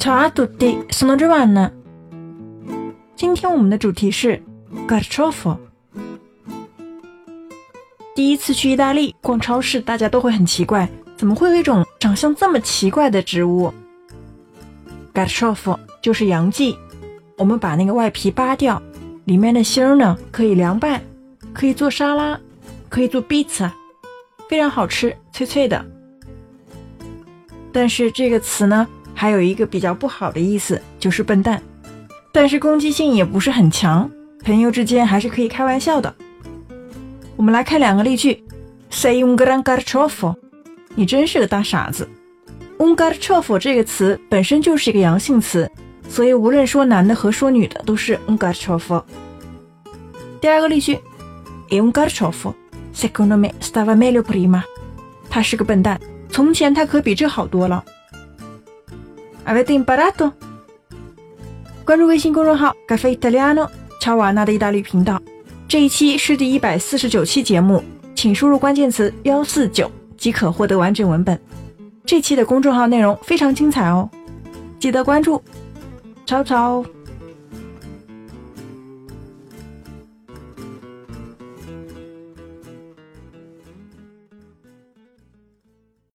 Ciao a tutti, sono Giovanna。今天我们的主题是 Carciofo。第一次去意大利逛超市，大家都会很奇怪，怎么会有一种长相这么奇怪的植物？Carciofo 就是洋蓟，我们把那个外皮扒掉，里面的芯儿呢可以凉拌，可以做沙拉，可以做 pizza，非常好吃，脆脆的。但是这个词呢，还有一个比较不好的意思，就是笨蛋。但是攻击性也不是很强，朋友之间还是可以开玩笑的。我们来看两个例句：Sei un gran carciofo，你真是个大傻子。un carciofo 这个词本身就是一个阳性词，所以无论说男的和说女的都是 un carciofo。第二个例句：È un carciofo，secondo me stava meglio prima。他是个笨蛋。从前他可比这好多了。Avete imparato？关注微信公众号“ Caffè Italiano”，乔瓦纳的意大利频道。这一期是第一百四十九期节目，请输入关键词“幺四九”即可获得完整文本。这期的公众号内容非常精彩哦，记得关注。超超。